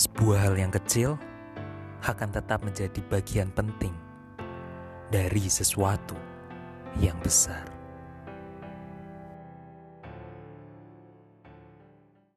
Sebuah hal yang kecil akan tetap menjadi bagian penting dari sesuatu yang besar.